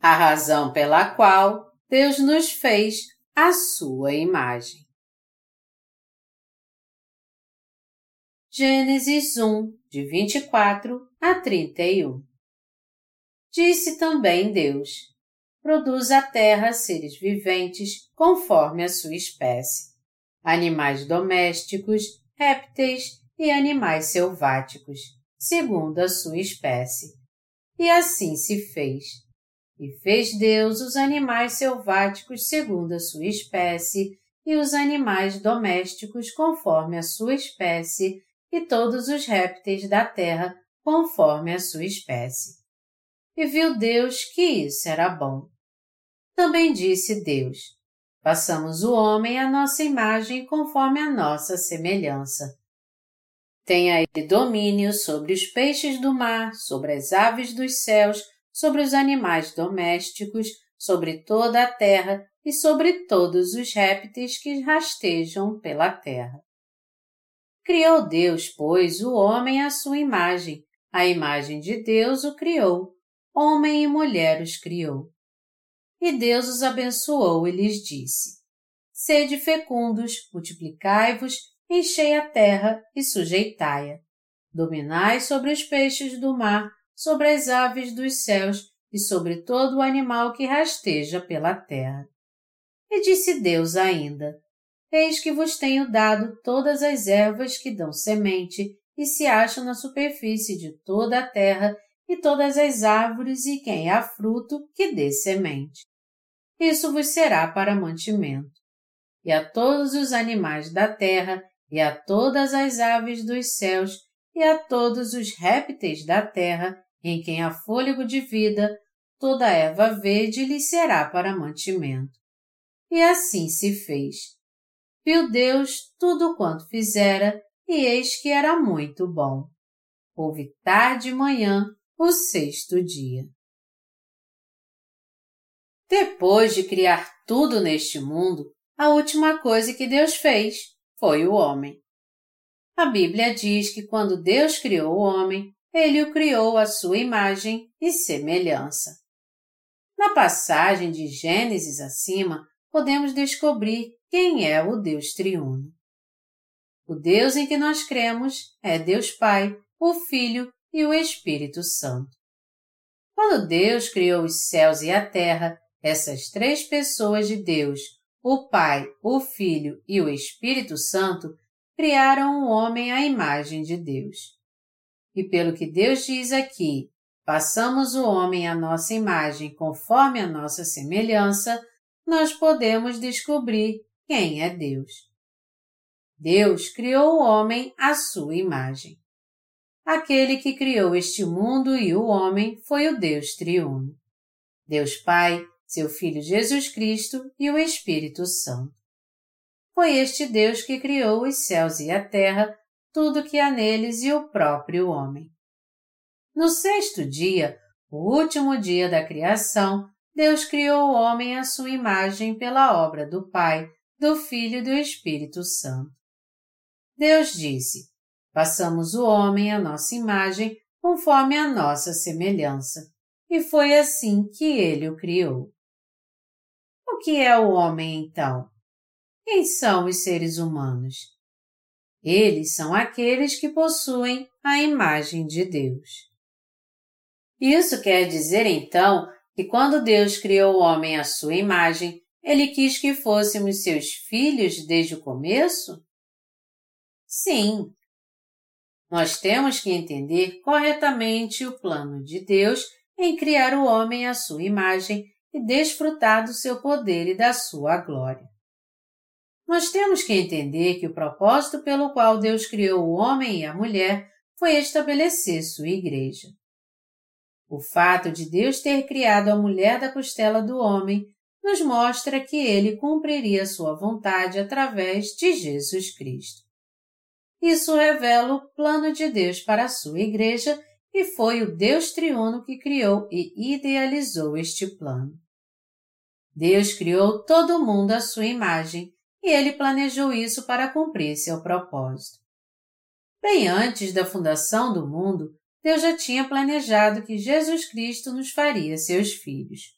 a razão pela qual Deus nos fez à sua imagem. Gênesis 1, de 24 a 31 Disse também Deus: Produz a terra seres viventes conforme a sua espécie, animais domésticos, répteis e animais selváticos, segundo a sua espécie. E assim se fez. E fez Deus os animais selváticos segundo a sua espécie, e os animais domésticos conforme a sua espécie, e todos os répteis da terra conforme a sua espécie. E viu Deus que isso era bom. Também disse Deus: Façamos o homem à nossa imagem conforme a nossa semelhança. Tenha ele domínio sobre os peixes do mar, sobre as aves dos céus, sobre os animais domésticos, sobre toda a terra e sobre todos os répteis que rastejam pela terra. Criou Deus, pois, o homem à sua imagem, a imagem de Deus o criou, homem e mulher os criou. E Deus os abençoou e lhes disse: Sede fecundos, multiplicai-vos, enchei a terra e sujeitai-a. Dominai sobre os peixes do mar, sobre as aves dos céus e sobre todo o animal que rasteja pela terra. E disse Deus ainda: Eis que vos tenho dado todas as ervas que dão semente e se acham na superfície de toda a terra, e todas as árvores e quem há fruto que dê semente. Isso vos será para mantimento. E a todos os animais da terra, e a todas as aves dos céus, e a todos os répteis da terra, em quem há fôlego de vida, toda erva verde lhe será para mantimento. E assim se fez viu Deus tudo quanto fizera, e eis que era muito bom. Houve tarde e manhã, o sexto dia. Depois de criar tudo neste mundo, a última coisa que Deus fez foi o homem. A Bíblia diz que quando Deus criou o homem, ele o criou à sua imagem e semelhança. Na passagem de Gênesis acima, podemos descobrir quem é o Deus triuno. O Deus em que nós cremos é Deus Pai, o Filho e o Espírito Santo. Quando Deus criou os céus e a terra, essas três pessoas de Deus, o Pai, o Filho e o Espírito Santo, criaram o homem à imagem de Deus. E pelo que Deus diz aqui, façamos o homem à nossa imagem conforme a nossa semelhança, nós podemos descobrir quem é Deus. Deus criou o homem à sua imagem. Aquele que criou este mundo e o homem foi o Deus triuno. Deus Pai, seu Filho Jesus Cristo e o Espírito Santo. Foi este Deus que criou os céus e a terra, tudo que há neles e o próprio homem. No sexto dia, o último dia da criação, Deus criou o homem à sua imagem pela obra do Pai, do Filho e do Espírito Santo. Deus disse: Façamos o homem à nossa imagem, conforme a nossa semelhança. E foi assim que ele o criou. O que é o homem, então? Quem são os seres humanos? Eles são aqueles que possuem a imagem de Deus. Isso quer dizer, então, que quando Deus criou o homem à sua imagem, ele quis que fôssemos seus filhos desde o começo? Sim. Nós temos que entender corretamente o plano de Deus em criar o homem à sua imagem e desfrutar do seu poder e da sua glória. Nós temos que entender que o propósito pelo qual Deus criou o homem e a mulher foi estabelecer sua igreja. O fato de Deus ter criado a mulher da costela do homem nos mostra que ele cumpriria sua vontade através de Jesus Cristo. Isso revela o plano de Deus para a sua igreja e foi o Deus triuno que criou e idealizou este plano. Deus criou todo mundo à sua imagem e ele planejou isso para cumprir seu propósito. Bem antes da fundação do mundo, Deus já tinha planejado que Jesus Cristo nos faria seus filhos.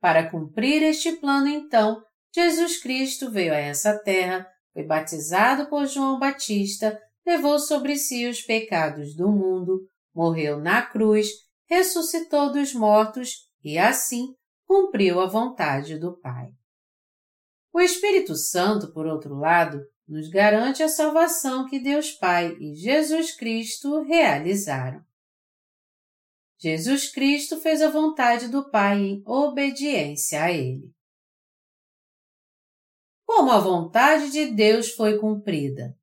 Para cumprir este plano, então, Jesus Cristo veio a essa terra, foi batizado por João Batista, levou sobre si os pecados do mundo, morreu na cruz, ressuscitou dos mortos e, assim, cumpriu a vontade do Pai. O Espírito Santo, por outro lado, nos garante a salvação que Deus Pai e Jesus Cristo realizaram. Jesus Cristo fez a vontade do Pai em obediência a Ele. Como a vontade de Deus foi cumprida?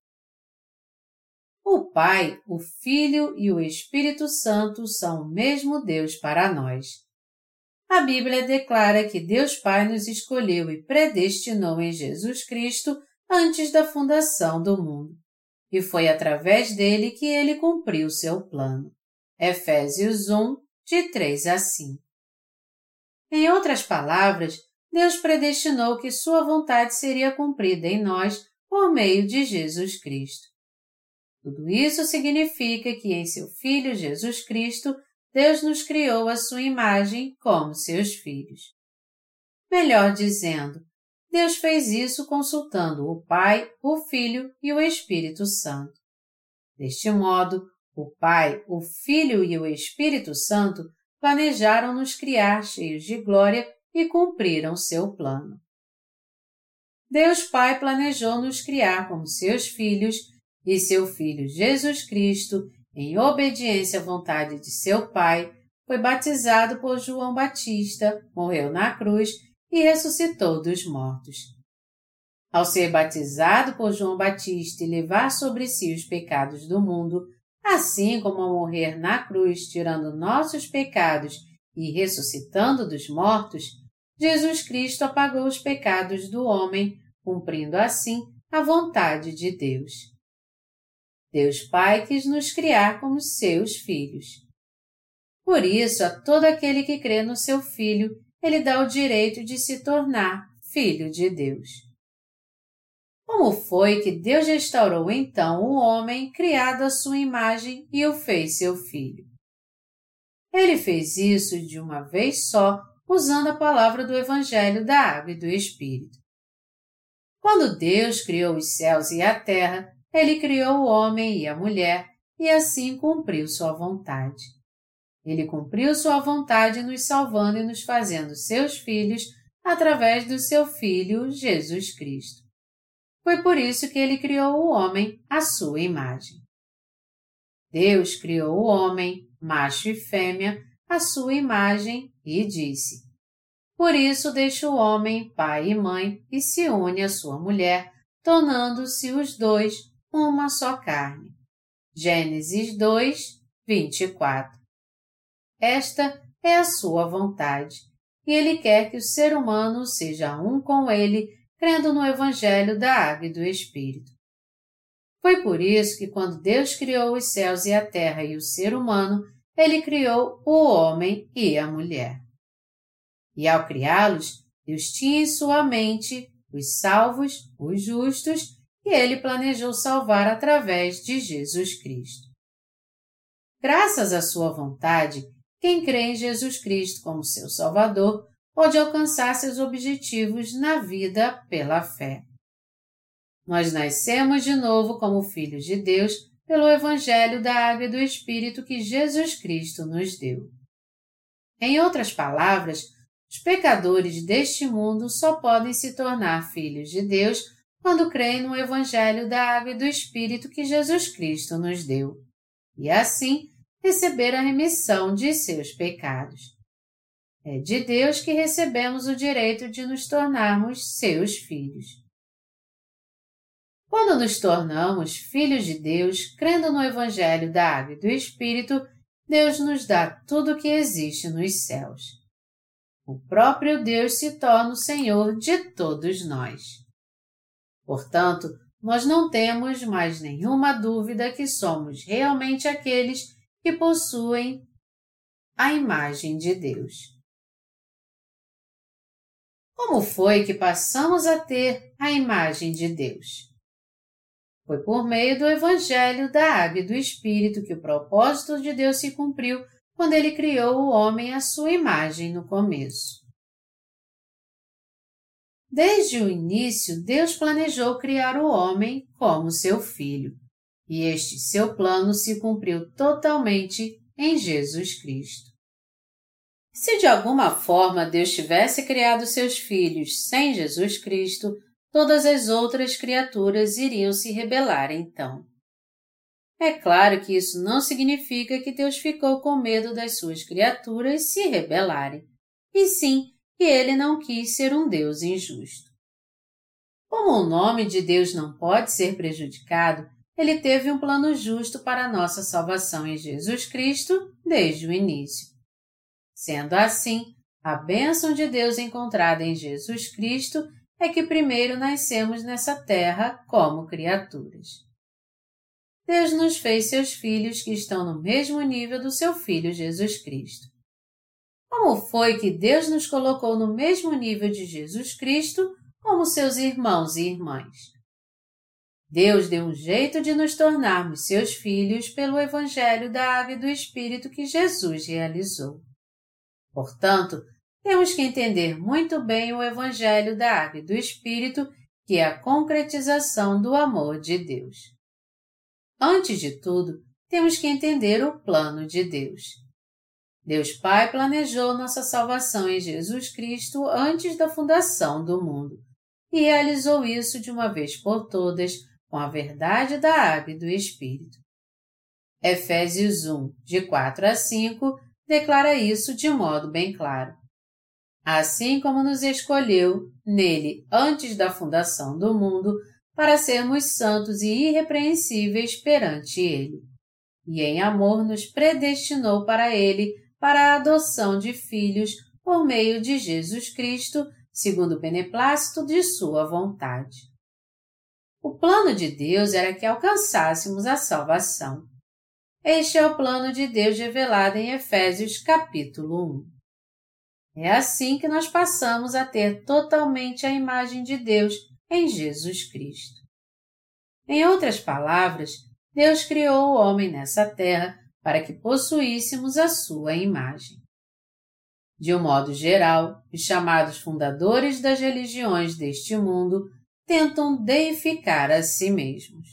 O Pai, o Filho e o Espírito Santo são o mesmo Deus para nós. A Bíblia declara que Deus Pai nos escolheu e predestinou em Jesus Cristo antes da fundação do mundo, e foi através dele que ele cumpriu seu plano. Efésios 1, de 3 a 5. Em outras palavras, Deus predestinou que Sua vontade seria cumprida em nós por meio de Jesus Cristo. Tudo isso significa que em seu Filho Jesus Cristo, Deus nos criou a sua imagem como seus filhos. Melhor dizendo, Deus fez isso consultando o Pai, o Filho e o Espírito Santo. Deste modo, o Pai, o Filho e o Espírito Santo planejaram nos criar cheios de glória e cumpriram seu plano. Deus Pai planejou nos criar como seus filhos e seu Filho Jesus Cristo, em obediência à vontade de seu Pai, foi batizado por João Batista, morreu na cruz e ressuscitou dos mortos. Ao ser batizado por João Batista e levar sobre si os pecados do mundo, assim como ao morrer na cruz, tirando nossos pecados e ressuscitando dos mortos, Jesus Cristo apagou os pecados do homem, cumprindo assim a vontade de Deus. Deus Pai quis nos criar como seus filhos. Por isso, a todo aquele que crê no seu Filho, ele dá o direito de se tornar filho de Deus. Como foi que Deus restaurou então o homem criado à sua imagem e o fez seu filho? Ele fez isso de uma vez só, usando a palavra do Evangelho da Água e do Espírito. Quando Deus criou os céus e a terra, ele criou o homem e a mulher e assim cumpriu sua vontade. Ele cumpriu sua vontade nos salvando e nos fazendo seus filhos através do seu Filho Jesus Cristo. Foi por isso que ele criou o homem à sua imagem. Deus criou o homem, macho e fêmea, à sua imagem e disse: Por isso deixa o homem pai e mãe e se une à sua mulher, tornando-se os dois uma só carne. Gênesis 2, 24. Esta é a sua vontade, e ele quer que o ser humano seja um com ele crendo no Evangelho da Água e do Espírito. Foi por isso que, quando Deus criou os céus e a terra e o ser humano, ele criou o homem e a mulher. E ao criá-los, Deus tinha em sua mente os salvos, os justos, e ele planejou salvar através de Jesus Cristo. Graças à sua vontade, quem crê em Jesus Cristo como seu Salvador pode alcançar seus objetivos na vida pela fé. Nós nascemos de novo como filhos de Deus pelo Evangelho da Água e do Espírito que Jesus Cristo nos deu. Em outras palavras, os pecadores deste mundo só podem se tornar filhos de Deus quando creem no Evangelho da Água e do Espírito que Jesus Cristo nos deu, e assim receber a remissão de seus pecados. É de Deus que recebemos o direito de nos tornarmos seus filhos. Quando nos tornamos filhos de Deus, crendo no Evangelho da Água e do Espírito, Deus nos dá tudo o que existe nos céus. O próprio Deus se torna o Senhor de todos nós. Portanto, nós não temos mais nenhuma dúvida que somos realmente aqueles que possuem a imagem de Deus. Como foi que passamos a ter a imagem de Deus? Foi por meio do Evangelho da Água e do Espírito que o propósito de Deus se cumpriu quando ele criou o homem à sua imagem no começo. Desde o início, Deus planejou criar o homem como seu filho, e este seu plano se cumpriu totalmente em Jesus Cristo. Se de alguma forma Deus tivesse criado seus filhos sem Jesus Cristo, todas as outras criaturas iriam se rebelar então. É claro que isso não significa que Deus ficou com medo das suas criaturas se rebelarem, e sim que ele não quis ser um Deus injusto. Como o nome de Deus não pode ser prejudicado, ele teve um plano justo para a nossa salvação em Jesus Cristo desde o início. Sendo assim, a bênção de Deus encontrada em Jesus Cristo é que primeiro nascemos nessa terra como criaturas. Deus nos fez seus filhos que estão no mesmo nível do seu Filho Jesus Cristo. Como foi que Deus nos colocou no mesmo nível de Jesus Cristo como seus irmãos e irmãs? Deus deu um jeito de nos tornarmos seus filhos pelo Evangelho da Água do Espírito que Jesus realizou. Portanto, temos que entender muito bem o Evangelho da Água do Espírito, que é a concretização do amor de Deus. Antes de tudo, temos que entender o plano de Deus. Deus Pai planejou nossa salvação em Jesus Cristo antes da fundação do mundo e realizou isso de uma vez por todas com a verdade da água e do Espírito. Efésios 1, de 4 a 5, declara isso de modo bem claro assim como nos escolheu nele antes da fundação do mundo para sermos santos e irrepreensíveis perante ele. E em amor nos predestinou para ele para a adoção de filhos por meio de Jesus Cristo, segundo o beneplácito de sua vontade. O plano de Deus era que alcançássemos a salvação. Este é o plano de Deus revelado em Efésios capítulo 1. É assim que nós passamos a ter totalmente a imagem de Deus em Jesus Cristo. Em outras palavras, Deus criou o homem nessa terra para que possuíssemos a sua imagem. De um modo geral, os chamados fundadores das religiões deste mundo tentam deificar a si mesmos.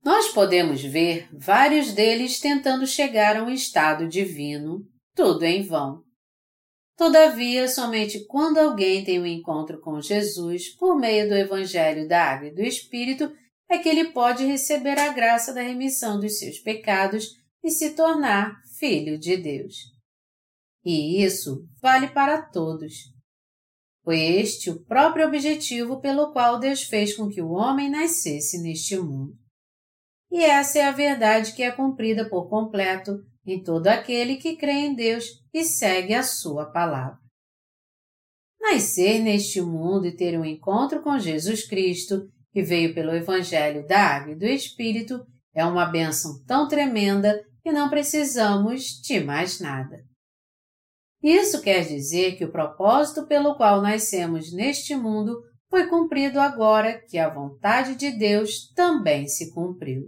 Nós podemos ver vários deles tentando chegar a um estado divino, tudo em vão. Todavia, somente quando alguém tem um encontro com Jesus por meio do Evangelho da Água e do Espírito é que ele pode receber a graça da remissão dos seus pecados e se tornar filho de Deus. E isso vale para todos. Foi este o próprio objetivo pelo qual Deus fez com que o homem nascesse neste mundo. E essa é a verdade que é cumprida por completo em todo aquele que crê em Deus e segue a sua palavra. Nascer neste mundo e ter um encontro com Jesus Cristo, que veio pelo Evangelho da Água e do Espírito, é uma bênção tão tremenda que não precisamos de mais nada. Isso quer dizer que o propósito pelo qual nascemos neste mundo foi cumprido agora que a vontade de Deus também se cumpriu.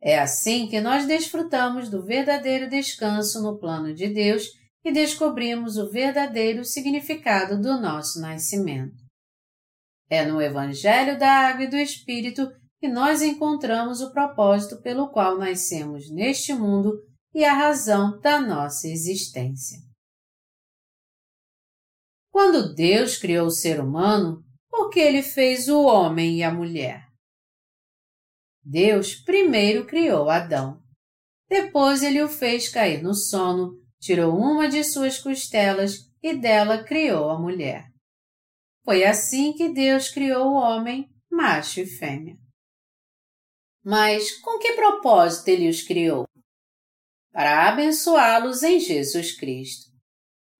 É assim que nós desfrutamos do verdadeiro descanso no plano de Deus e descobrimos o verdadeiro significado do nosso nascimento. É no Evangelho da Água e do Espírito que nós encontramos o propósito pelo qual nascemos neste mundo e a razão da nossa existência. Quando Deus criou o ser humano, por que ele fez o homem e a mulher? Deus primeiro criou Adão. Depois ele o fez cair no sono, tirou uma de suas costelas e dela criou a mulher. Foi assim que Deus criou o homem, macho e fêmea. Mas com que propósito ele os criou? Para abençoá-los em Jesus Cristo.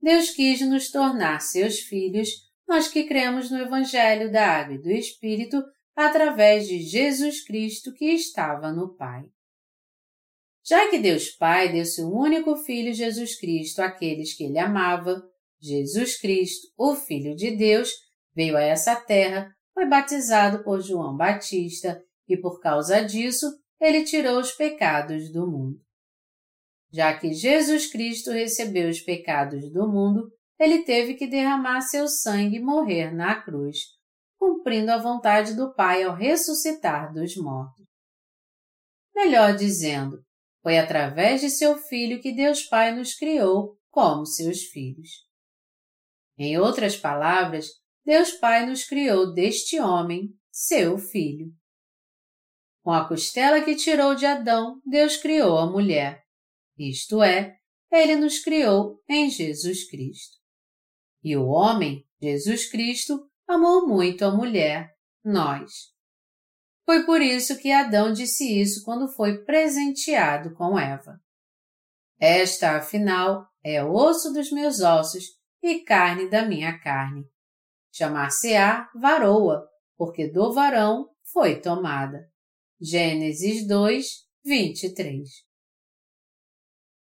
Deus quis nos tornar seus filhos, nós que cremos no Evangelho da Água e do Espírito, através de Jesus Cristo que estava no Pai. Já que Deus Pai deu seu único Filho Jesus Cristo àqueles que Ele amava, Jesus Cristo, o Filho de Deus, veio a essa terra, foi batizado por João Batista e por causa disso ele tirou os pecados do mundo. Já que Jesus Cristo recebeu os pecados do mundo, ele teve que derramar seu sangue e morrer na cruz, cumprindo a vontade do Pai ao ressuscitar dos mortos. Melhor dizendo, foi através de seu Filho que Deus Pai nos criou como seus filhos. Em outras palavras, Deus Pai nos criou deste homem, seu filho. Com a costela que tirou de Adão, Deus criou a mulher. Isto é, ele nos criou em Jesus Cristo. E o homem, Jesus Cristo, amou muito a mulher, nós. Foi por isso que Adão disse isso quando foi presenteado com Eva. Esta, afinal, é osso dos meus ossos e carne da minha carne. Chamar-se-á varoa, porque do varão foi tomada. Gênesis 2, 23.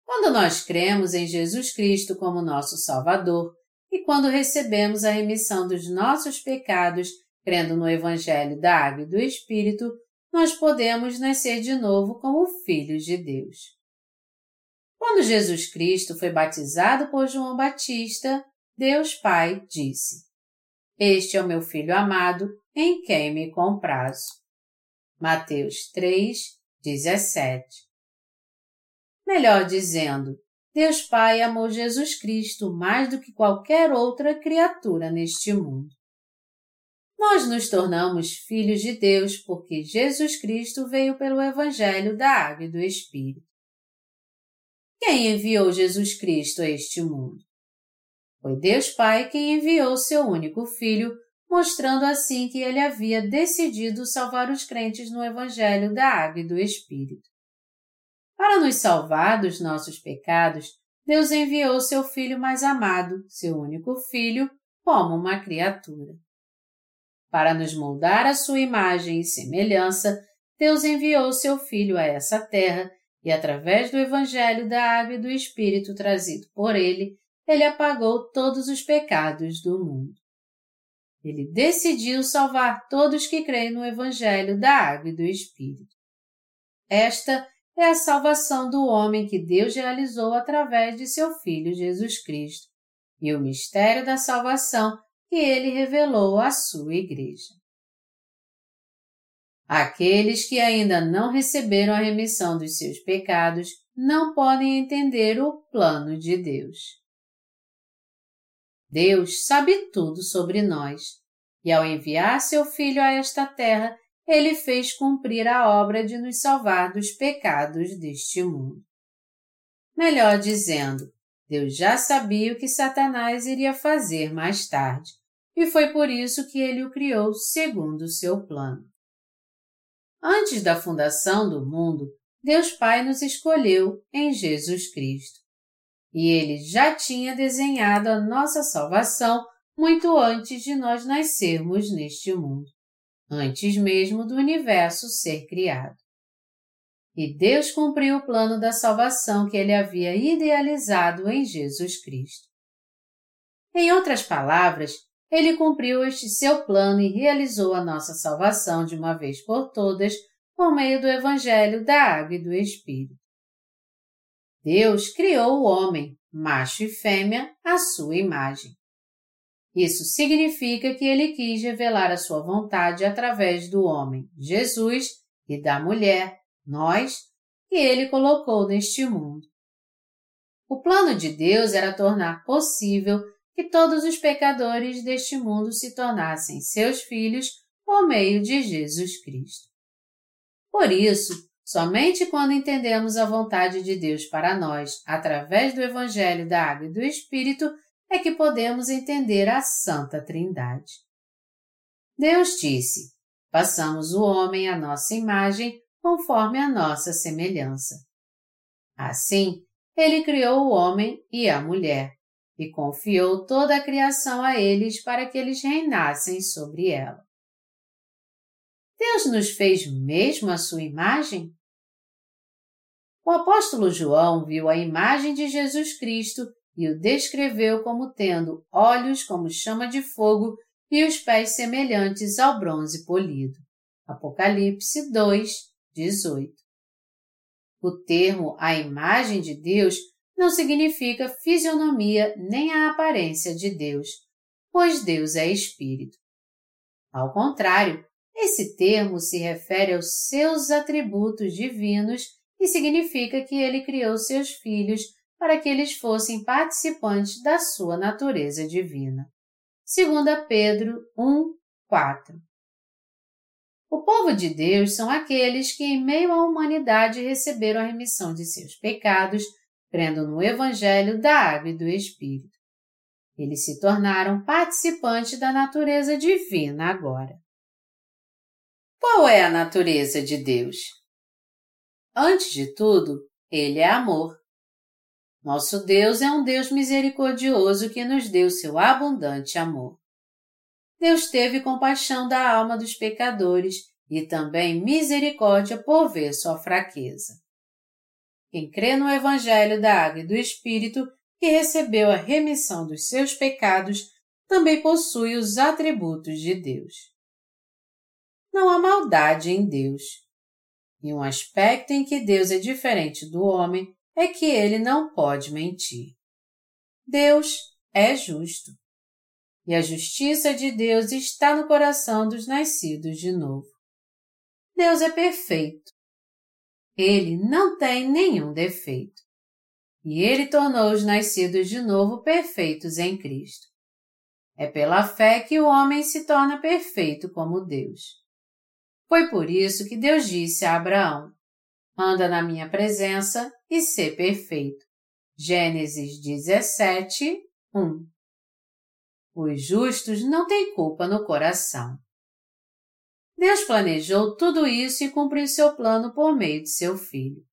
Quando nós cremos em Jesus Cristo como nosso Salvador e quando recebemos a remissão dos nossos pecados, crendo no Evangelho da Água e do Espírito, nós podemos nascer de novo como filhos de Deus. Quando Jesus Cristo foi batizado por João Batista, Deus Pai disse: Este é o meu filho amado, em quem me comprazo. Mateus 3, 17. Melhor dizendo, Deus Pai amou Jesus Cristo mais do que qualquer outra criatura neste mundo. Nós nos tornamos filhos de Deus porque Jesus Cristo veio pelo Evangelho da Água e do Espírito. Quem enviou Jesus Cristo a este mundo? Foi Deus Pai quem enviou seu único Filho mostrando assim que ele havia decidido salvar os crentes no Evangelho da Água e do Espírito. Para nos salvar dos nossos pecados, Deus enviou seu Filho mais amado, seu único Filho, como uma criatura. Para nos moldar à sua imagem e semelhança, Deus enviou seu Filho a essa terra e, através do Evangelho da Água e do Espírito trazido por ele, ele apagou todos os pecados do mundo. Ele decidiu salvar todos que creem no Evangelho da Água e do Espírito. Esta é a salvação do homem que Deus realizou através de seu Filho Jesus Cristo e o mistério da salvação que ele revelou à sua Igreja. Aqueles que ainda não receberam a remissão dos seus pecados não podem entender o plano de Deus. Deus sabe tudo sobre nós, e ao enviar seu Filho a esta terra, ele fez cumprir a obra de nos salvar dos pecados deste mundo. Melhor dizendo, Deus já sabia o que Satanás iria fazer mais tarde, e foi por isso que ele o criou segundo o seu plano. Antes da fundação do mundo, Deus Pai nos escolheu em Jesus Cristo e ele já tinha desenhado a nossa salvação muito antes de nós nascermos neste mundo, antes mesmo do universo ser criado. E Deus cumpriu o plano da salvação que ele havia idealizado em Jesus Cristo. Em outras palavras, ele cumpriu este seu plano e realizou a nossa salvação de uma vez por todas por meio do Evangelho da Água e do Espírito. Deus criou o homem, macho e fêmea, à sua imagem. Isso significa que ele quis revelar a sua vontade através do homem, Jesus, e da mulher, nós, que ele colocou neste mundo. O plano de Deus era tornar possível que todos os pecadores deste mundo se tornassem seus filhos por meio de Jesus Cristo. Por isso, Somente quando entendemos a vontade de Deus para nós através do Evangelho da Água e do Espírito é que podemos entender a Santa Trindade. Deus disse: Passamos o homem à nossa imagem, conforme a nossa semelhança. Assim, ele criou o homem e a mulher, e confiou toda a criação a eles para que eles reinassem sobre ela. Deus nos fez mesmo a sua imagem? O apóstolo João viu a imagem de Jesus Cristo e o descreveu como tendo olhos como chama de fogo e os pés semelhantes ao bronze polido. Apocalipse 2, 18. O termo a imagem de Deus não significa fisionomia nem a aparência de Deus, pois Deus é Espírito. Ao contrário, esse termo se refere aos seus atributos divinos e significa que ele criou seus filhos para que eles fossem participantes da sua natureza divina. 2 Pedro 1, 4 O povo de Deus são aqueles que, em meio à humanidade, receberam a remissão de seus pecados, crendo no Evangelho da Água e do Espírito. Eles se tornaram participantes da natureza divina agora. Qual é a natureza de Deus? Antes de tudo, Ele é amor. Nosso Deus é um Deus misericordioso que nos deu seu abundante amor. Deus teve compaixão da alma dos pecadores e também misericórdia por ver sua fraqueza. Quem crê no Evangelho da Água e do Espírito, que recebeu a remissão dos seus pecados, também possui os atributos de Deus. Não há maldade em Deus. E um aspecto em que Deus é diferente do homem é que ele não pode mentir. Deus é justo. E a justiça de Deus está no coração dos nascidos de novo. Deus é perfeito. Ele não tem nenhum defeito. E ele tornou os nascidos de novo perfeitos em Cristo. É pela fé que o homem se torna perfeito como Deus. Foi por isso que Deus disse a Abraão: anda na minha presença e ser perfeito. Gênesis 17, 1. Os justos não têm culpa no coração. Deus planejou tudo isso e cumpriu seu plano por meio de seu Filho.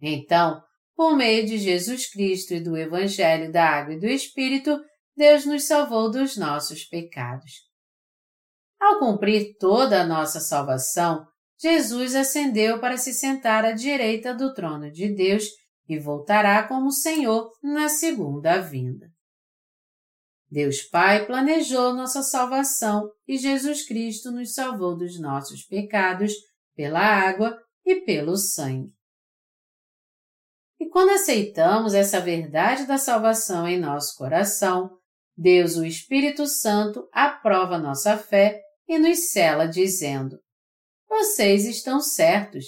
Então, por meio de Jesus Cristo e do Evangelho da Água e do Espírito, Deus nos salvou dos nossos pecados. Ao cumprir toda a nossa salvação, Jesus ascendeu para se sentar à direita do trono de Deus e voltará como Senhor na segunda vinda. Deus Pai planejou nossa salvação e Jesus Cristo nos salvou dos nossos pecados pela água e pelo sangue. E quando aceitamos essa verdade da salvação em nosso coração, Deus, o Espírito Santo, aprova nossa fé e nos cela dizendo: vocês estão certos.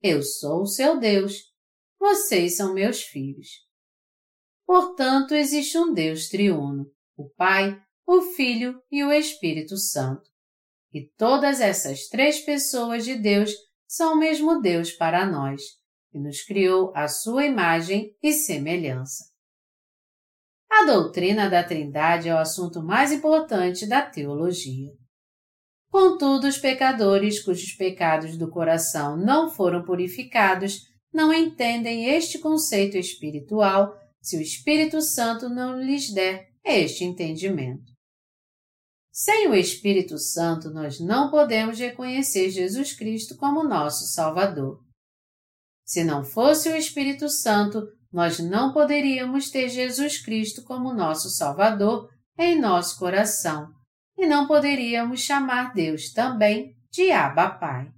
Eu sou o seu Deus. Vocês são meus filhos. Portanto, existe um Deus triuno, o Pai, o Filho e o Espírito Santo. E todas essas três pessoas de Deus são o mesmo Deus para nós, que nos criou à sua imagem e semelhança. A doutrina da Trindade é o assunto mais importante da teologia. Contudo, os pecadores cujos pecados do coração não foram purificados não entendem este conceito espiritual se o Espírito Santo não lhes der este entendimento. Sem o Espírito Santo, nós não podemos reconhecer Jesus Cristo como nosso Salvador. Se não fosse o Espírito Santo, nós não poderíamos ter Jesus Cristo como nosso Salvador em nosso coração e não poderíamos chamar Deus também de Abba Pai.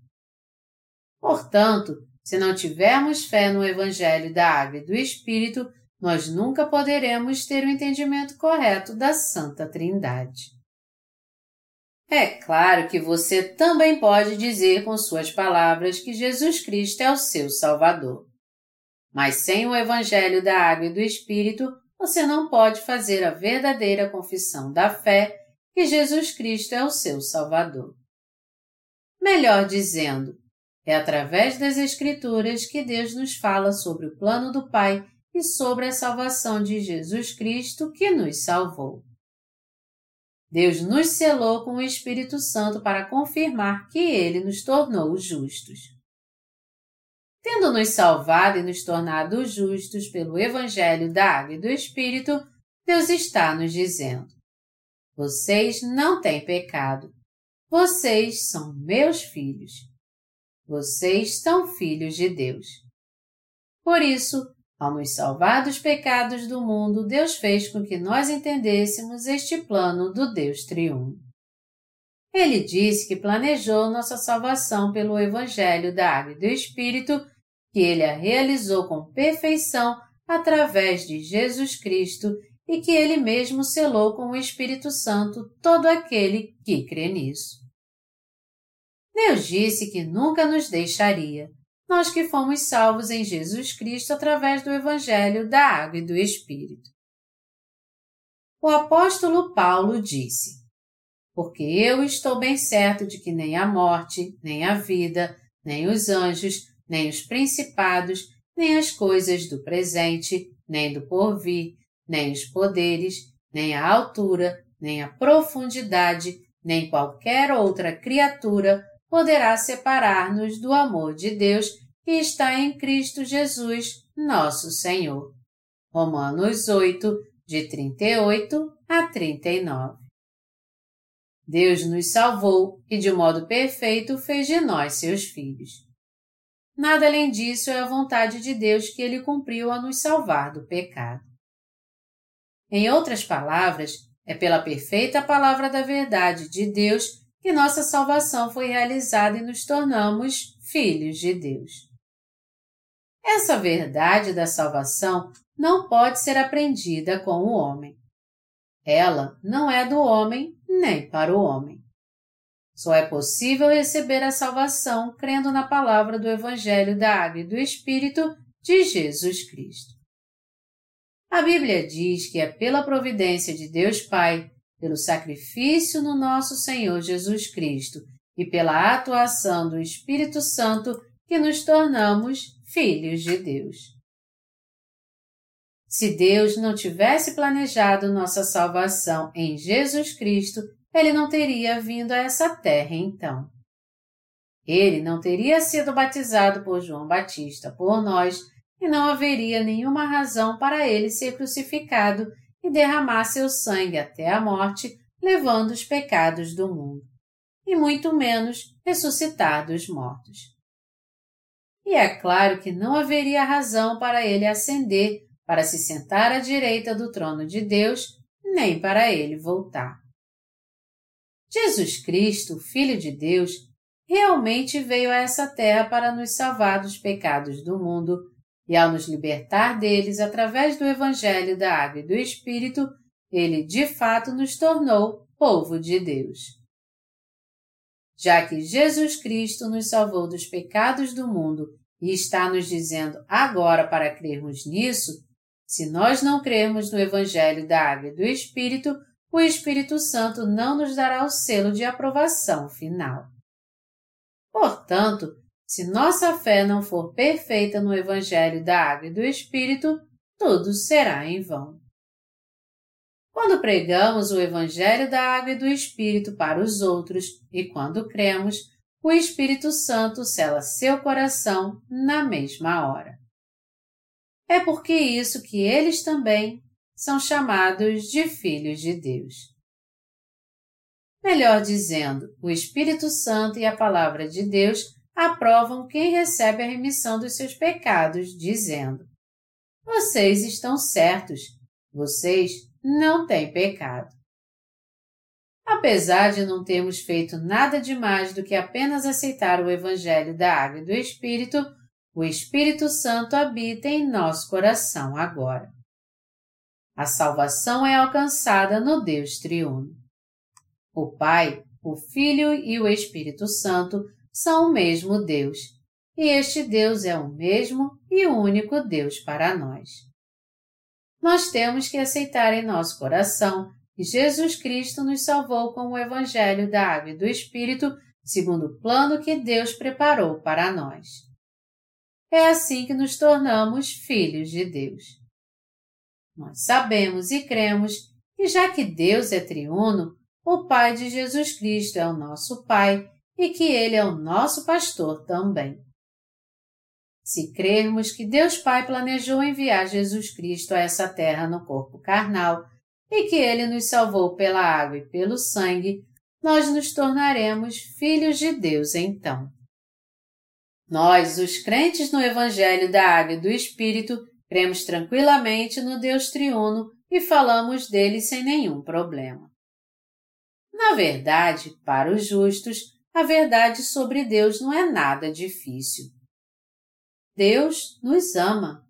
Portanto, se não tivermos fé no Evangelho da Água e do Espírito, nós nunca poderemos ter o entendimento correto da Santa Trindade. É claro que você também pode dizer com suas palavras que Jesus Cristo é o seu Salvador. Mas sem o Evangelho da Água e do Espírito, você não pode fazer a verdadeira confissão da fé que Jesus Cristo é o seu Salvador. Melhor dizendo, é através das Escrituras que Deus nos fala sobre o plano do Pai e sobre a salvação de Jesus Cristo que nos salvou. Deus nos selou com o Espírito Santo para confirmar que Ele nos tornou justos. Tendo nos salvado e nos tornado justos pelo Evangelho da Água e do Espírito, Deus está nos dizendo: vocês não têm pecado. Vocês são meus filhos. Vocês são filhos de Deus. Por isso, ao nos salvar dos pecados do mundo, Deus fez com que nós entendêssemos este plano do Deus triuno. Ele disse que planejou nossa salvação pelo Evangelho da Água e do Espírito, que ele a realizou com perfeição através de Jesus Cristo e que Ele mesmo selou com o Espírito Santo todo aquele que crê nisso. Deus disse que nunca nos deixaria, nós que fomos salvos em Jesus Cristo através do Evangelho da Água e do Espírito. O apóstolo Paulo disse: Porque eu estou bem certo de que nem a morte, nem a vida, nem os anjos, nem os principados, nem as coisas do presente, nem do porvir, nem os poderes, nem a altura, nem a profundidade, nem qualquer outra criatura poderá separar-nos do amor de Deus que está em Cristo Jesus, nosso Senhor. Romanos 8, de 38 a 39. Deus nos salvou e, de modo perfeito, fez de nós seus filhos. Nada além disso é a vontade de Deus que ele cumpriu a nos salvar do pecado. Em outras palavras, é pela perfeita palavra da verdade de Deus que nossa salvação foi realizada e nos tornamos filhos de Deus. Essa verdade da salvação não pode ser aprendida com o homem. Ela não é do homem nem para o homem. Só é possível receber a salvação crendo na palavra do Evangelho da Água e do Espírito de Jesus Cristo. A Bíblia diz que é pela providência de Deus Pai, pelo sacrifício no nosso Senhor Jesus Cristo e pela atuação do Espírito Santo que nos tornamos filhos de Deus. Se Deus não tivesse planejado nossa salvação em Jesus Cristo, ele não teria vindo a essa terra então. Ele não teria sido batizado por João Batista por nós e não haveria nenhuma razão para ele ser crucificado e derramar seu sangue até a morte, levando os pecados do mundo, e muito menos ressuscitar dos mortos. E é claro que não haveria razão para ele ascender para se sentar à direita do trono de Deus, nem para ele voltar. Jesus Cristo, Filho de Deus, realmente veio a essa terra para nos salvar dos pecados do mundo e, ao nos libertar deles através do Evangelho da Água e do Espírito, ele de fato nos tornou povo de Deus. Já que Jesus Cristo nos salvou dos pecados do mundo e está nos dizendo agora para crermos nisso, se nós não crermos no Evangelho da Água e do Espírito, o Espírito Santo não nos dará o selo de aprovação final. Portanto, se nossa fé não for perfeita no Evangelho da Água e do Espírito, tudo será em vão. Quando pregamos o Evangelho da Água e do Espírito para os outros e quando cremos, o Espírito Santo sela seu coração na mesma hora. É porque isso que eles também são chamados de filhos de Deus. Melhor dizendo, o Espírito Santo e a Palavra de Deus aprovam quem recebe a remissão dos seus pecados, dizendo: Vocês estão certos, vocês não têm pecado. Apesar de não termos feito nada de mais do que apenas aceitar o Evangelho da Água e do Espírito, o Espírito Santo habita em nosso coração agora. A salvação é alcançada no Deus triuno. O Pai, o Filho e o Espírito Santo são o mesmo Deus, e este Deus é o mesmo e único Deus para nós. Nós temos que aceitar em nosso coração que Jesus Cristo nos salvou com o Evangelho da Água e do Espírito, segundo o plano que Deus preparou para nós. É assim que nos tornamos filhos de Deus. Nós sabemos e cremos que, já que Deus é triuno, o Pai de Jesus Cristo é o nosso Pai e que Ele é o nosso pastor também. Se crermos que Deus Pai planejou enviar Jesus Cristo a essa terra no corpo carnal e que Ele nos salvou pela água e pelo sangue, nós nos tornaremos filhos de Deus então. Nós, os crentes no Evangelho da Água e do Espírito, Cremos tranquilamente no Deus triuno e falamos dele sem nenhum problema. Na verdade, para os justos, a verdade sobre Deus não é nada difícil. Deus nos ama.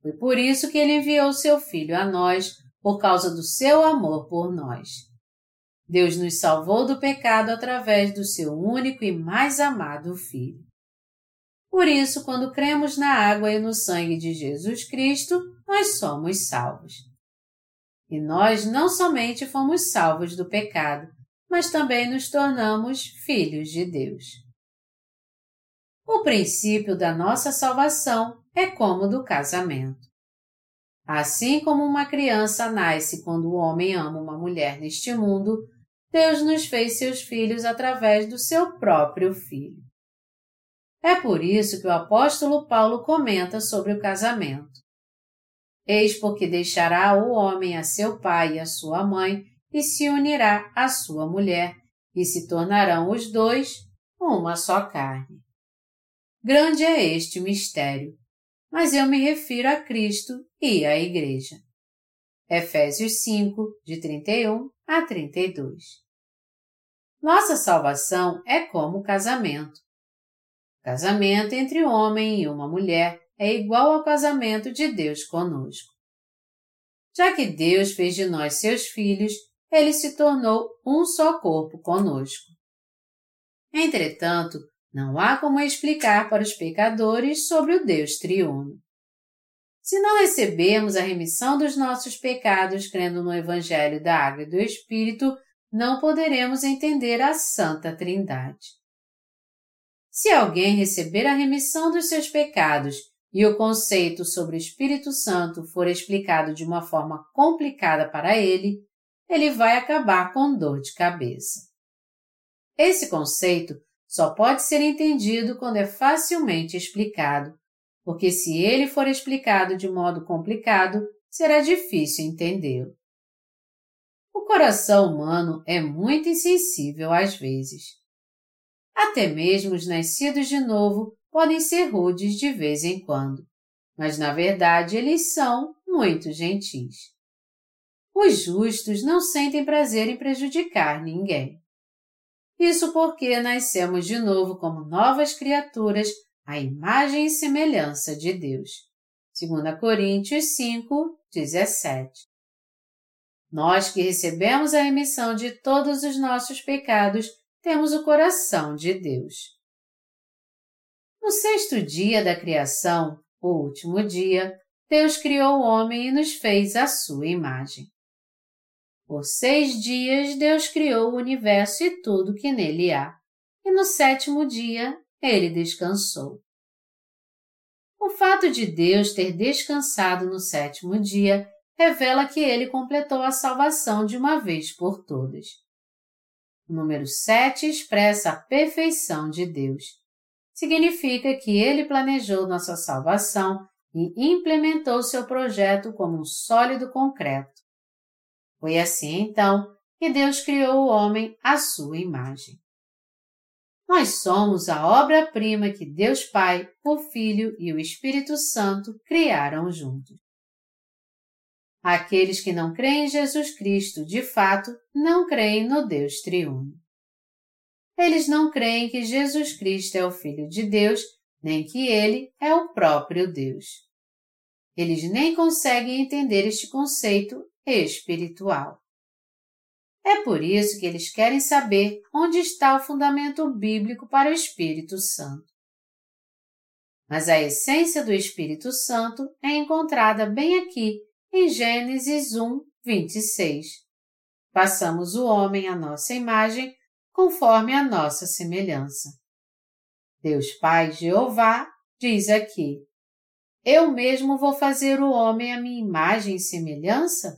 Foi por isso que ele enviou seu Filho a nós, por causa do seu amor por nós. Deus nos salvou do pecado através do seu único e mais amado Filho. Por isso, quando cremos na água e no sangue de Jesus Cristo, nós somos salvos. E nós não somente fomos salvos do pecado, mas também nos tornamos filhos de Deus. O princípio da nossa salvação é como do casamento. Assim como uma criança nasce quando o homem ama uma mulher neste mundo, Deus nos fez seus filhos através do seu próprio filho. É por isso que o apóstolo Paulo comenta sobre o casamento. Eis porque deixará o homem a seu pai e a sua mãe e se unirá à sua mulher, e se tornarão os dois uma só carne. Grande é este mistério, mas eu me refiro a Cristo e à Igreja. Efésios 5, de 31 a 32. Nossa salvação é como casamento. Casamento entre homem e uma mulher é igual ao casamento de Deus conosco. Já que Deus fez de nós seus filhos, ele se tornou um só corpo conosco. Entretanto, não há como explicar para os pecadores sobre o Deus triuno. Se não recebemos a remissão dos nossos pecados crendo no Evangelho da Água e do Espírito, não poderemos entender a Santa Trindade. Se alguém receber a remissão dos seus pecados e o conceito sobre o Espírito Santo for explicado de uma forma complicada para ele, ele vai acabar com dor de cabeça. Esse conceito só pode ser entendido quando é facilmente explicado, porque se ele for explicado de modo complicado, será difícil entendê-lo. O coração humano é muito insensível às vezes. Até mesmo os nascidos de novo podem ser rudes de vez em quando, mas na verdade eles são muito gentis. Os justos não sentem prazer em prejudicar ninguém. Isso porque nascemos de novo como novas criaturas à imagem e semelhança de Deus. 2 Coríntios 5, 17. Nós que recebemos a remissão de todos os nossos pecados, temos o coração de Deus. No sexto dia da criação, o último dia, Deus criou o homem e nos fez a sua imagem. Por seis dias Deus criou o universo e tudo que nele há, e no sétimo dia ele descansou. O fato de Deus ter descansado no sétimo dia revela que ele completou a salvação de uma vez por todas. O número sete expressa a perfeição de Deus. Significa que ele planejou nossa salvação e implementou seu projeto como um sólido concreto. Foi assim, então, que Deus criou o homem à sua imagem. Nós somos a obra-prima que Deus Pai, o Filho e o Espírito Santo criaram juntos. Aqueles que não creem em Jesus Cristo, de fato, não creem no Deus triuno. Eles não creem que Jesus Cristo é o Filho de Deus, nem que ele é o próprio Deus. Eles nem conseguem entender este conceito espiritual. É por isso que eles querem saber onde está o fundamento bíblico para o Espírito Santo. Mas a essência do Espírito Santo é encontrada bem aqui, em Gênesis 1, 26. Passamos o homem à nossa imagem, conforme a nossa semelhança. Deus Pai Jeová diz aqui: Eu mesmo vou fazer o homem à minha imagem e semelhança?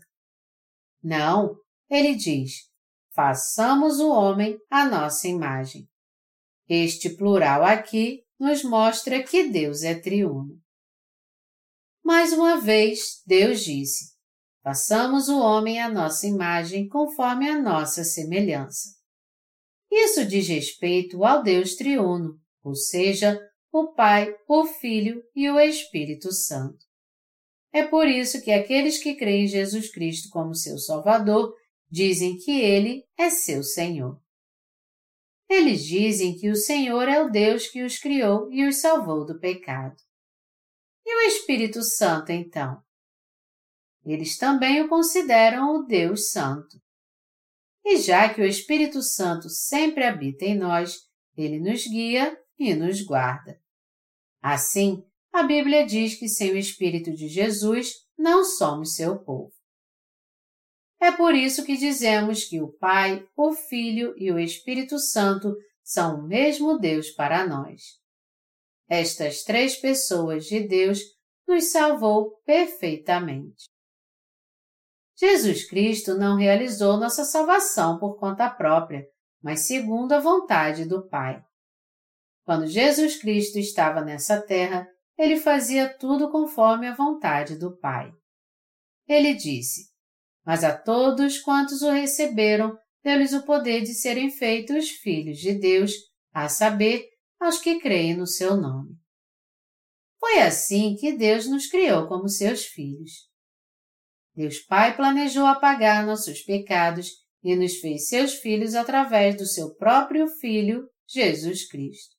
Não, ele diz: façamos o homem à nossa imagem. Este plural aqui nos mostra que Deus é triuno. Mais uma vez, Deus disse: façamos o homem à nossa imagem conforme a nossa semelhança. Isso diz respeito ao Deus triuno, ou seja, o Pai, o Filho e o Espírito Santo. É por isso que aqueles que creem em Jesus Cristo como seu Salvador dizem que Ele é seu Senhor. Eles dizem que o Senhor é o Deus que os criou e os salvou do pecado. E o Espírito Santo, então? Eles também o consideram o Deus Santo. E já que o Espírito Santo sempre habita em nós, ele nos guia e nos guarda. Assim, a Bíblia diz que sem o Espírito de Jesus não somos seu povo. É por isso que dizemos que o Pai, o Filho e o Espírito Santo são o mesmo Deus para nós. Estas três pessoas de Deus nos salvou perfeitamente. Jesus Cristo não realizou nossa salvação por conta própria, mas segundo a vontade do Pai. Quando Jesus Cristo estava nessa terra, ele fazia tudo conforme a vontade do Pai. Ele disse: Mas a todos quantos o receberam, deu-lhes o poder de serem feitos filhos de Deus, a saber, aos que creem no seu nome. Foi assim que Deus nos criou como seus filhos. Deus Pai planejou apagar nossos pecados e nos fez seus filhos através do seu próprio Filho, Jesus Cristo.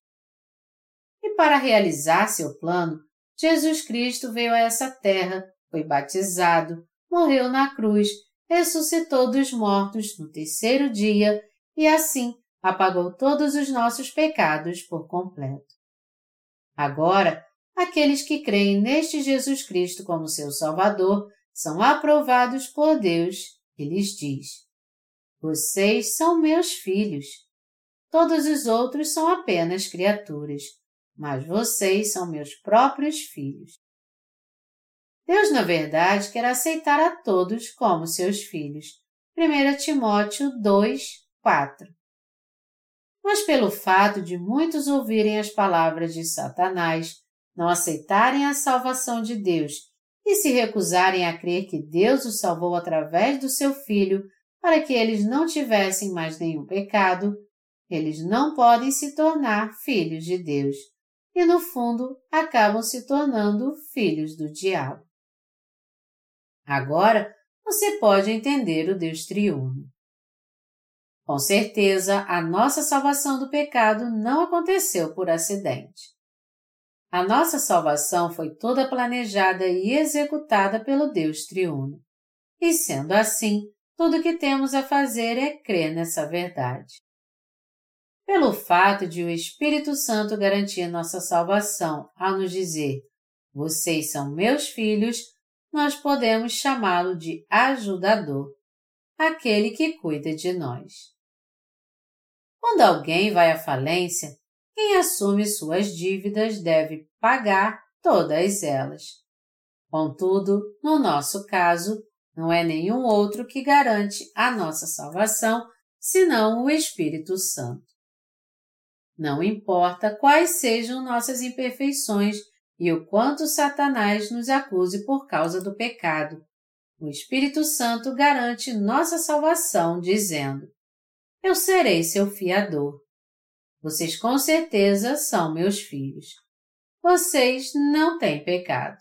E para realizar seu plano, Jesus Cristo veio a essa terra, foi batizado, morreu na cruz, ressuscitou dos mortos no terceiro dia e assim apagou todos os nossos pecados por completo. Agora, aqueles que creem neste Jesus Cristo como seu Salvador são aprovados por Deus e lhes diz: Vocês são meus filhos. Todos os outros são apenas criaturas, mas vocês são meus próprios filhos. Deus, na verdade, quer aceitar a todos como seus filhos. 1 Timóteo 2, 4. Mas pelo fato de muitos ouvirem as palavras de Satanás, não aceitarem a salvação de Deus e se recusarem a crer que Deus os salvou através do seu Filho para que eles não tivessem mais nenhum pecado, eles não podem se tornar filhos de Deus e, no fundo, acabam se tornando filhos do diabo. Agora você pode entender o Deus triuno. Com certeza, a nossa salvação do pecado não aconteceu por acidente. A nossa salvação foi toda planejada e executada pelo Deus triuno. E sendo assim, tudo o que temos a fazer é crer nessa verdade. Pelo fato de o Espírito Santo garantir nossa salvação ao nos dizer: Vocês são meus filhos, nós podemos chamá-lo de ajudador, aquele que cuida de nós. Quando alguém vai à falência, quem assume suas dívidas deve pagar todas elas. Contudo, no nosso caso, não é nenhum outro que garante a nossa salvação senão o Espírito Santo. Não importa quais sejam nossas imperfeições e o quanto Satanás nos acuse por causa do pecado, o Espírito Santo garante nossa salvação, dizendo: Eu serei seu fiador. Vocês com certeza são meus filhos. Vocês não têm pecado.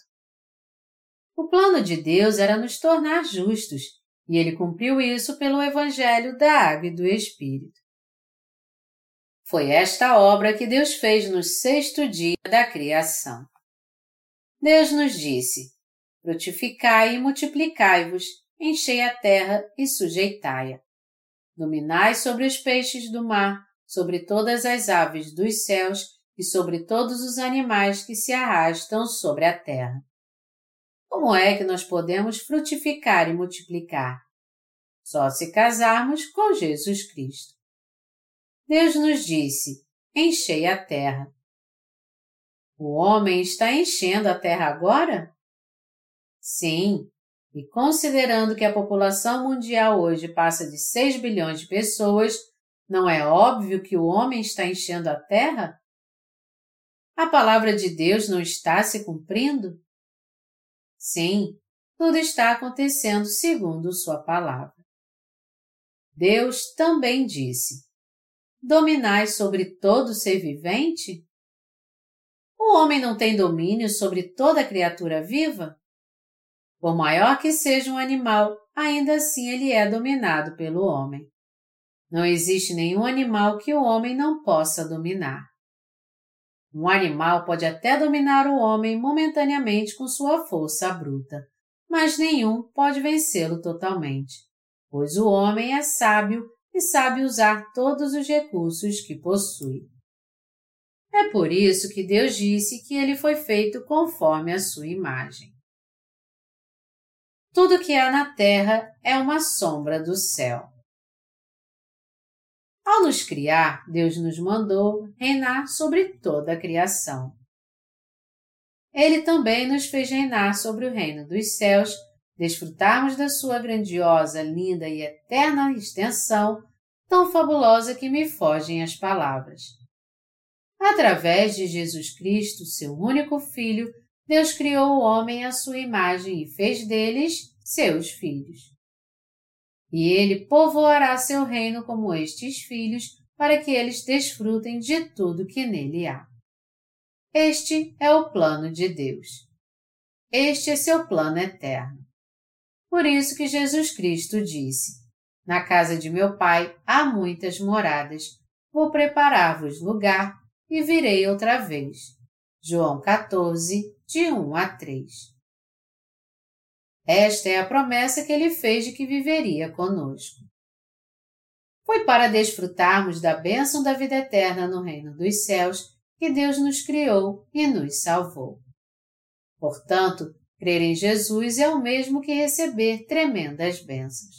O plano de Deus era nos tornar justos, e ele cumpriu isso pelo Evangelho da Água e do Espírito. Foi esta obra que Deus fez no sexto dia da criação. Deus nos disse: Frutificai e multiplicai-vos, enchei a terra e sujeitai-a. Dominai sobre os peixes do mar, sobre todas as aves dos céus e sobre todos os animais que se arrastam sobre a terra. Como é que nós podemos frutificar e multiplicar? Só se casarmos com Jesus Cristo. Deus nos disse: enchei a terra. O homem está enchendo a terra agora? Sim, e considerando que a população mundial hoje passa de 6 bilhões de pessoas, não é óbvio que o homem está enchendo a terra? A palavra de Deus não está se cumprindo? Sim, tudo está acontecendo segundo Sua palavra. Deus também disse: Dominai sobre todo ser vivente? O homem não tem domínio sobre toda criatura viva? Por maior que seja um animal, ainda assim ele é dominado pelo homem. Não existe nenhum animal que o homem não possa dominar. Um animal pode até dominar o homem momentaneamente com sua força bruta, mas nenhum pode vencê-lo totalmente, pois o homem é sábio e sabe usar todos os recursos que possui. É por isso que Deus disse que ele foi feito conforme a sua imagem. Tudo que há na terra é uma sombra do céu. Ao nos criar, Deus nos mandou reinar sobre toda a criação. Ele também nos fez reinar sobre o reino dos céus, desfrutarmos da sua grandiosa, linda e eterna extensão, tão fabulosa que me fogem as palavras. Através de Jesus Cristo, seu único Filho, Deus criou o homem à sua imagem e fez deles seus filhos. E ele povoará seu reino como estes filhos, para que eles desfrutem de tudo que nele há. Este é o plano de Deus. Este é seu plano eterno. Por isso que Jesus Cristo disse: Na casa de meu Pai há muitas moradas. Vou preparar-vos lugar e virei outra vez. João 14, de 1 a 3. Esta é a promessa que ele fez de que viveria conosco. Foi para desfrutarmos da bênção da vida eterna no reino dos céus que Deus nos criou e nos salvou. Portanto, crer em Jesus é o mesmo que receber tremendas bênçãos.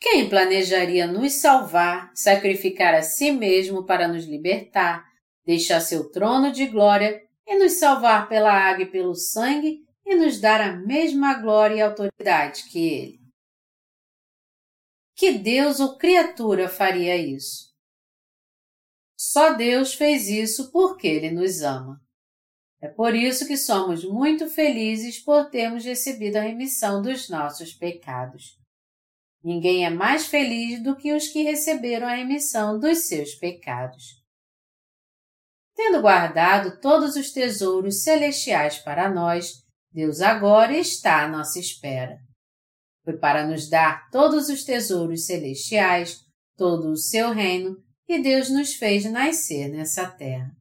Quem planejaria nos salvar, sacrificar a si mesmo para nos libertar, deixar seu trono de glória e nos salvar pela água e pelo sangue e nos dar a mesma glória e autoridade que Ele. Que Deus ou criatura faria isso? Só Deus fez isso porque Ele nos ama. É por isso que somos muito felizes por termos recebido a remissão dos nossos pecados. Ninguém é mais feliz do que os que receberam a remissão dos seus pecados. Tendo guardado todos os tesouros celestiais para nós, Deus agora está à nossa espera. Foi para nos dar todos os tesouros celestiais, todo o seu reino, que Deus nos fez nascer nessa terra.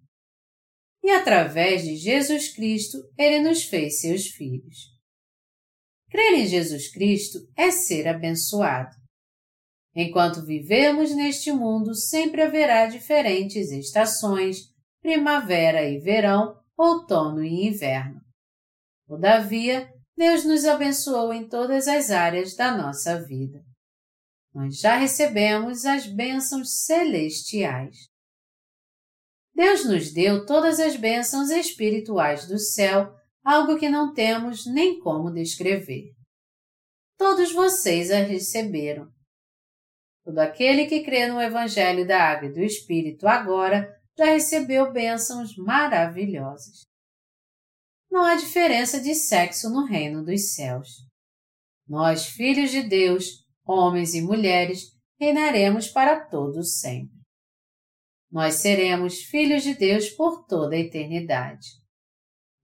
E através de Jesus Cristo, Ele nos fez seus filhos. Crer em Jesus Cristo é ser abençoado. Enquanto vivemos neste mundo, sempre haverá diferentes estações, primavera e verão, outono e inverno. Todavia, Deus nos abençoou em todas as áreas da nossa vida. Nós já recebemos as bênçãos celestiais. Deus nos deu todas as bênçãos espirituais do céu, algo que não temos nem como descrever. Todos vocês as receberam. Todo aquele que crê no Evangelho da Água e do Espírito agora já recebeu bênçãos maravilhosas não há diferença de sexo no reino dos céus. Nós, filhos de Deus, homens e mulheres, reinaremos para todos sempre. Nós seremos filhos de Deus por toda a eternidade.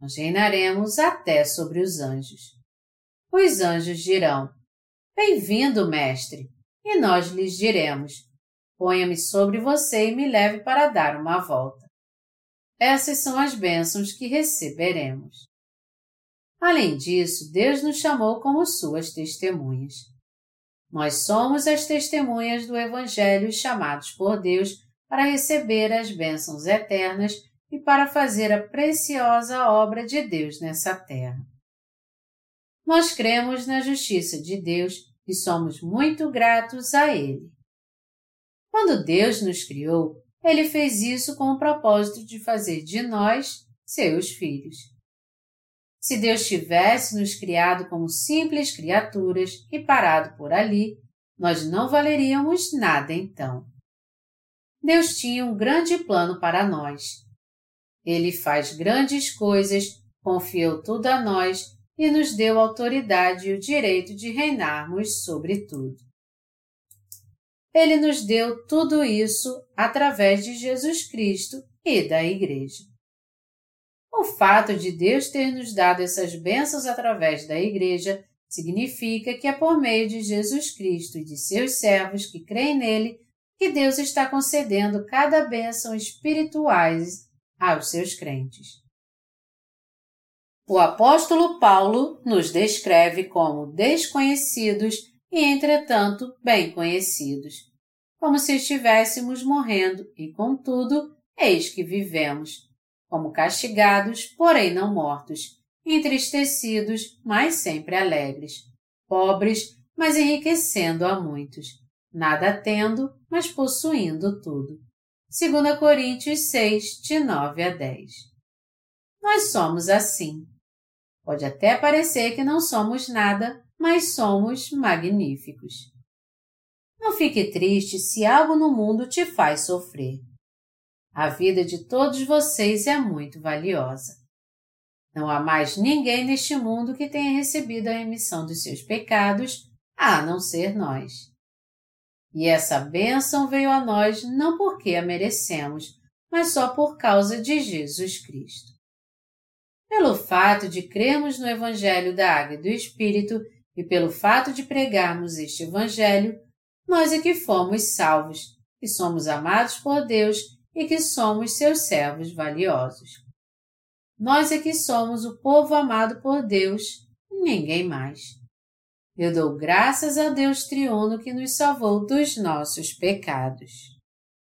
Nós reinaremos até sobre os anjos. Os anjos dirão: Bem-vindo, Mestre! E nós lhes diremos: Ponha-me sobre você e me leve para dar uma volta. Essas são as bênçãos que receberemos. Além disso, Deus nos chamou como suas testemunhas. Nós somos as testemunhas do Evangelho chamados por Deus para receber as bênçãos eternas e para fazer a preciosa obra de Deus nessa terra. Nós cremos na justiça de Deus e somos muito gratos a Ele. Quando Deus nos criou, ele fez isso com o propósito de fazer de nós seus filhos. Se Deus tivesse nos criado como simples criaturas e parado por ali, nós não valeríamos nada então. Deus tinha um grande plano para nós. Ele faz grandes coisas, confiou tudo a nós e nos deu autoridade e o direito de reinarmos sobre tudo. Ele nos deu tudo isso através de Jesus Cristo e da Igreja. O fato de Deus ter nos dado essas bênçãos através da Igreja significa que é por meio de Jesus Cristo e de seus servos que creem nele que Deus está concedendo cada bênção espirituais aos seus crentes. O apóstolo Paulo nos descreve como desconhecidos e, entretanto, bem conhecidos, como se estivéssemos morrendo e, contudo, eis que vivemos, como castigados, porém não mortos, entristecidos, mas sempre alegres, pobres, mas enriquecendo a muitos, nada tendo, mas possuindo tudo. 2 Coríntios 6, de 9 a 10. Nós somos assim. Pode até parecer que não somos nada, mas somos magníficos. Não fique triste se algo no mundo te faz sofrer. A vida de todos vocês é muito valiosa. Não há mais ninguém neste mundo que tenha recebido a remissão dos seus pecados, a não ser nós. E essa bênção veio a nós não porque a merecemos, mas só por causa de Jesus Cristo. Pelo fato de crermos no Evangelho da Água e do Espírito e pelo fato de pregarmos este Evangelho, nós é que fomos salvos, que somos amados por Deus e que somos seus servos valiosos. Nós é que somos o povo amado por Deus, ninguém mais. Eu dou graças a Deus triuno que nos salvou dos nossos pecados.